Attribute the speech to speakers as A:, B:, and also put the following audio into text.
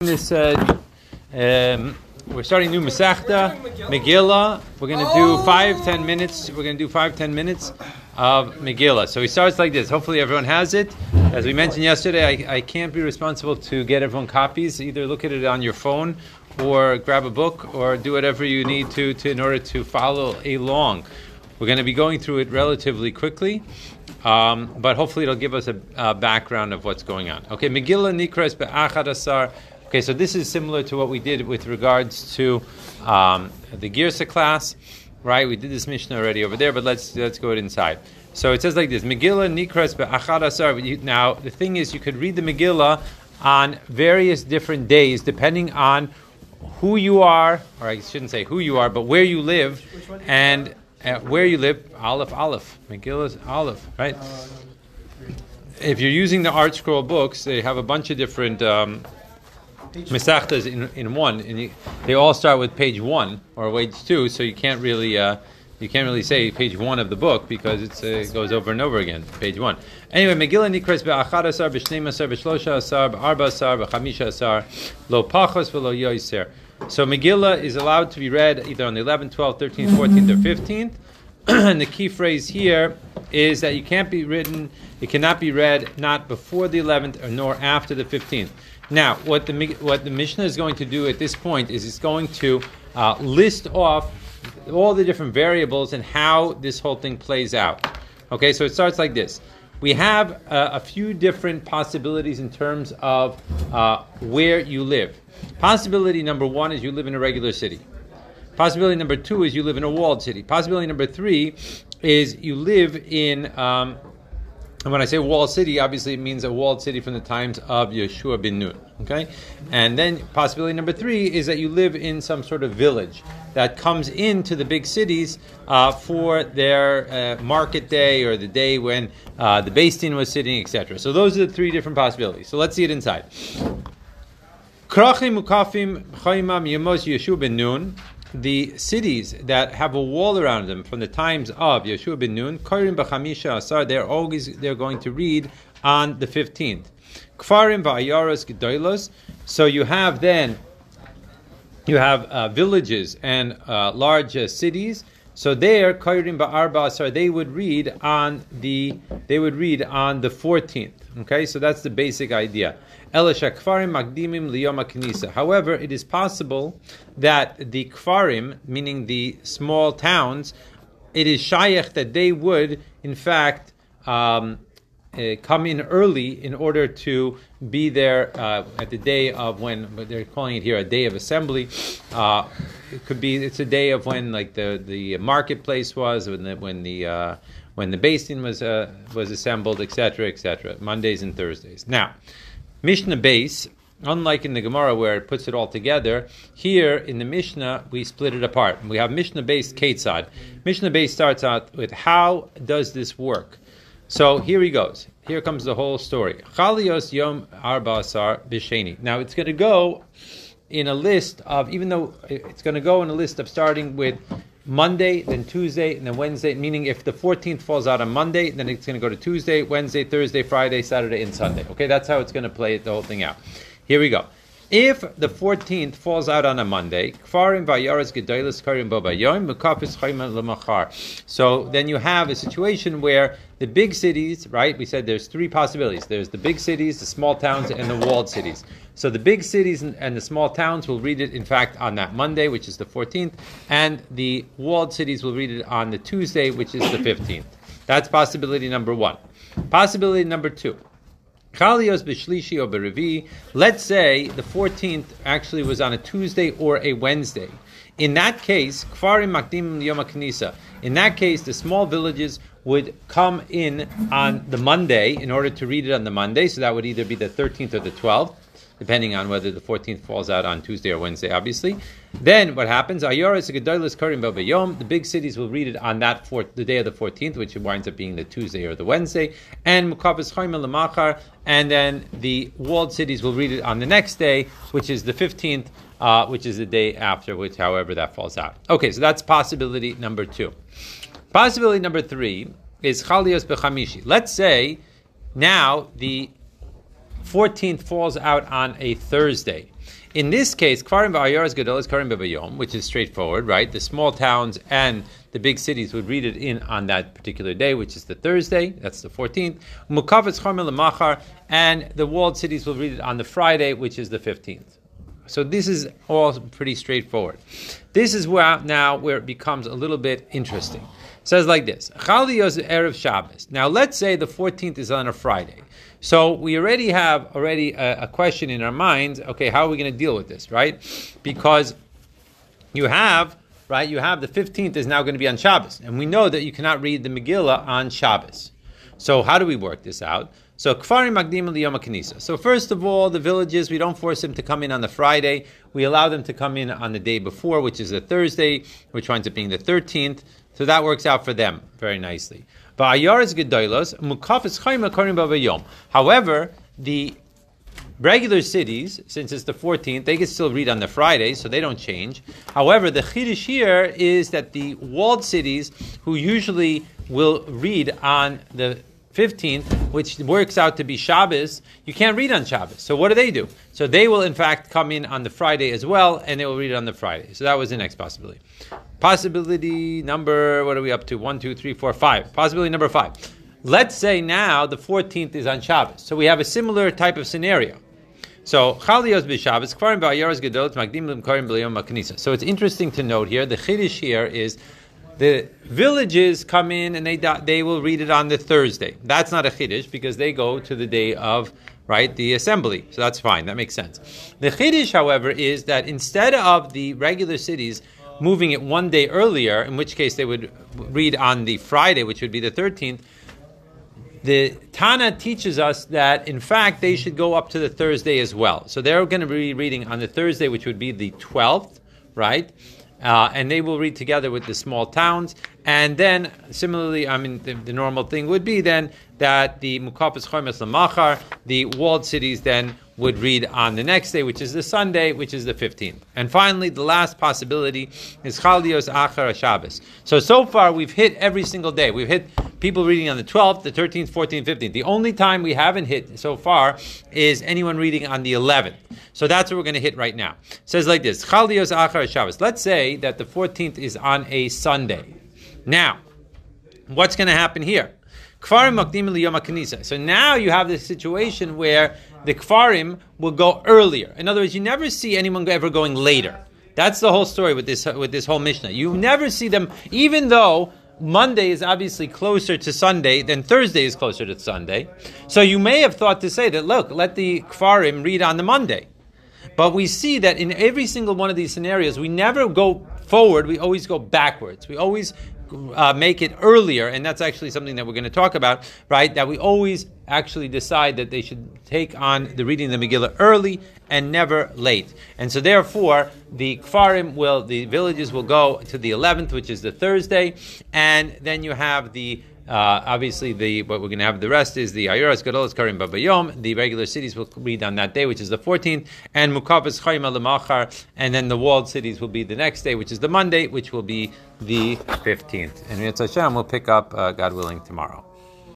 A: This uh, um, we're starting new Masechta Megillah. We're going to do five ten minutes. We're going to do five ten minutes of Megillah. So he starts like this. Hopefully everyone has it. As we mentioned yesterday, I, I can't be responsible to get everyone copies. Either look at it on your phone, or grab a book, or do whatever you need to, to in order to follow along. We're going to be going through it relatively quickly. Um, but hopefully it'll give us a, a, background of what's going on. Okay, Megillah Nikras be'achad asar Okay, so this is similar to what we did with regards to um, the Girsa class, right? We did this Mishnah already over there, but let's let's go inside. So it says like this: Megillah Nikras be'achad asar. Now the thing is, you could read the Megillah on various different days, depending on who you are, or I shouldn't say who you are, but where you live, and uh, where you live. Aleph, Aleph. Megillah's Aleph, right? If you're using the Art Scroll books, they have a bunch of different. Um, Mesachtas in, in one, and you, they all start with page one or page two, so you can't really uh, you can't really say page one of the book because uh, it goes over and over again. Page one. Anyway, Megillah Nikras be'achad asar b'shnei asar b'shlosha asar b'arba asar b'chamisha asar lo pachos v'lo yoiser. So Megillah is allowed to be read either on the 11th, 12th, 13th, 14th, or 15th. and the key phrase here is that you can't be written, it cannot be read not before the 11th or nor after the 15th. Now, what the what the Mishnah is going to do at this point is it's going to uh, list off all the different variables and how this whole thing plays out. Okay, so it starts like this. We have uh, a few different possibilities in terms of uh, where you live. Possibility number one is you live in a regular city. Possibility number two is you live in a walled city. Possibility number three is you live in um, and when I say walled city, obviously it means a walled city from the times of Yeshua bin Nun. Okay? And then possibility number three is that you live in some sort of village that comes into the big cities uh, for their uh, market day or the day when uh, the Din was sitting, etc. So those are the three different possibilities. So let's see it inside. The cities that have a wall around them from the times of Yeshua ben Nun, Korim b'chamisha asar, they're always they're going to read on the fifteenth. Kfarim va'ayaros gedolos. So you have then you have uh, villages and uh, large uh, cities. So there, Kairim ba'arba asar, they would read on the they would read on the fourteenth. Okay, so that's the basic idea. However, it is possible that the kfarim, meaning the small towns, it is shayach that they would, in fact, um, uh, come in early in order to be there uh, at the day of when they're calling it here a day of assembly. Uh, it could be it's a day of when like the, the marketplace was when the when the uh, when the beis din was uh, was assembled, etc., etc. Mondays and Thursdays. Now, Mishnah Beis, unlike in the Gemara where it puts it all together, here in the Mishnah we split it apart. We have Mishnah based Ketzad. Mishnah Beis starts out with how does this work? So here he goes. Here comes the whole story. Chalios Yom Arba Asar Bisheni. Now it's going to go in a list of, even though it's going to go in a list of starting with Monday, then Tuesday, and then Wednesday. Meaning, if the 14th falls out on Monday, then it's going to go to Tuesday, Wednesday, Thursday, Friday, Saturday, and Sunday. Okay, that's how it's going to play the whole thing out. Here we go. If the 14th falls out on a Monday, so then you have a situation where the big cities, right? We said there's three possibilities. There's the big cities, the small towns, and the walled cities. So the big cities and, and the small towns will read it, in fact, on that Monday, which is the 14th, and the walled cities will read it on the Tuesday, which is the 15th. That's possibility number one. Possibility number two. B'shlishi or. Let's say the 14th actually was on a Tuesday or a Wednesday. In that case, kfarim makdim yom knisa. In that case, the small villages would come in on the Monday in order to read it on the Monday. So that would either be the 13th or the 12th depending on whether the 14th falls out on Tuesday or Wednesday, obviously. Then what happens? The big cities will read it on that fourth, the day of the 14th, which winds up being the Tuesday or the Wednesday. And and then the walled cities will read it on the next day, which is the 15th, uh, which is the day after, which however that falls out. Okay, so that's possibility number two. Possibility number three is chalios bechamishi. Let's say now the 14th falls out on a Thursday. In this case, Kfarim Ba'ayaras Gadol is Karim B'Bayom, which is straightforward, right? The small towns and the big cities would read it in on that particular day, which is the Thursday, that's the 14th. Mukavetz Chomel Machar, and the walled cities will read it on the Friday, which is the 15th. So this is all pretty straightforward. This is where now where it becomes a little bit interesting. Says like this: Chaliyos erev Shabbos. Now let's say the 14th is on a Friday. So we already have already a, a question in our minds. Okay, how are we going to deal with this, right? Because you have right, you have the 15th is now going to be on Shabbos, and we know that you cannot read the Megillah on Shabbos. So how do we work this out? So kfarim magdim liyom kanisa. So first of all, the villages we don't force them to come in on the Friday. We allow them to come in on the day before, which is a Thursday, which winds up being the 13th. So that works out for them very nicely. However, the regular cities, since it's the 14th, they can still read on the Friday, so they don't change. However, the chiddush here is that the walled cities, who usually will read on the 15th, which works out to be Shabbos, you can't read on Shabbos. So what do they do? So they will, in fact, come in on the Friday as well, and they will read on the Friday. So that was the next possibility. Possibility number, what are we up to? One, two, three, four, five. Possibility number five. Let's say now the 14th is on Shabbos. So we have a similar type of scenario. So Chalios Magdim b'Yom So it's interesting to note here. The chiddush here is the villages come in and they they will read it on the Thursday. That's not a chiddush because they go to the day of right the assembly. So that's fine. That makes sense. The chiddush, however, is that instead of the regular cities moving it one day earlier, in which case they would read on the Friday, which would be the thirteenth. The Tana teaches us that in fact they should go up to the Thursday as well. So they're going to be reading on the Thursday, which would be the twelfth, right? Uh, and they will read together with the small towns. And then, similarly, I mean, the, the normal thing would be then that the Mukafas Chomes Lamachar, the walled cities, then would read on the next day, which is the Sunday, which is the 15th. And finally, the last possibility is Chalios Achar Shabbos. So, so far, we've hit every single day. We've hit people reading on the 12th, the 13th, 14th, 15th. The only time we haven't hit so far is anyone reading on the 11th. So that's what we're going to hit right now. It says like this Chalios Achar Shabbos. Let's say that the 14th is on a Sunday. Now, what's going to happen here? So now you have this situation where the kfarim will go earlier. In other words, you never see anyone ever going later. That's the whole story with this with this whole Mishnah. You never see them, even though Monday is obviously closer to Sunday than Thursday is closer to Sunday. So you may have thought to say that, look, let the kfarim read on the Monday. But we see that in every single one of these scenarios, we never go forward, we always go backwards. We always uh, make it earlier, and that's actually something that we're going to talk about, right? That we always actually decide that they should take on the reading of the Megillah early and never late. And so, therefore, the Kfarim will, the villages will go to the 11th, which is the Thursday, and then you have the uh, obviously, the what we're going to have the rest is the Ayoras Gadolas Karim Babayom. The regular cities will read on that day, which is the 14th, and Mukavas Chaim Alamachar, and then the walled cities will be the next day, which is the Monday, which will be the 15th. And Mitzvah Hashem will pick up, uh, God willing, tomorrow.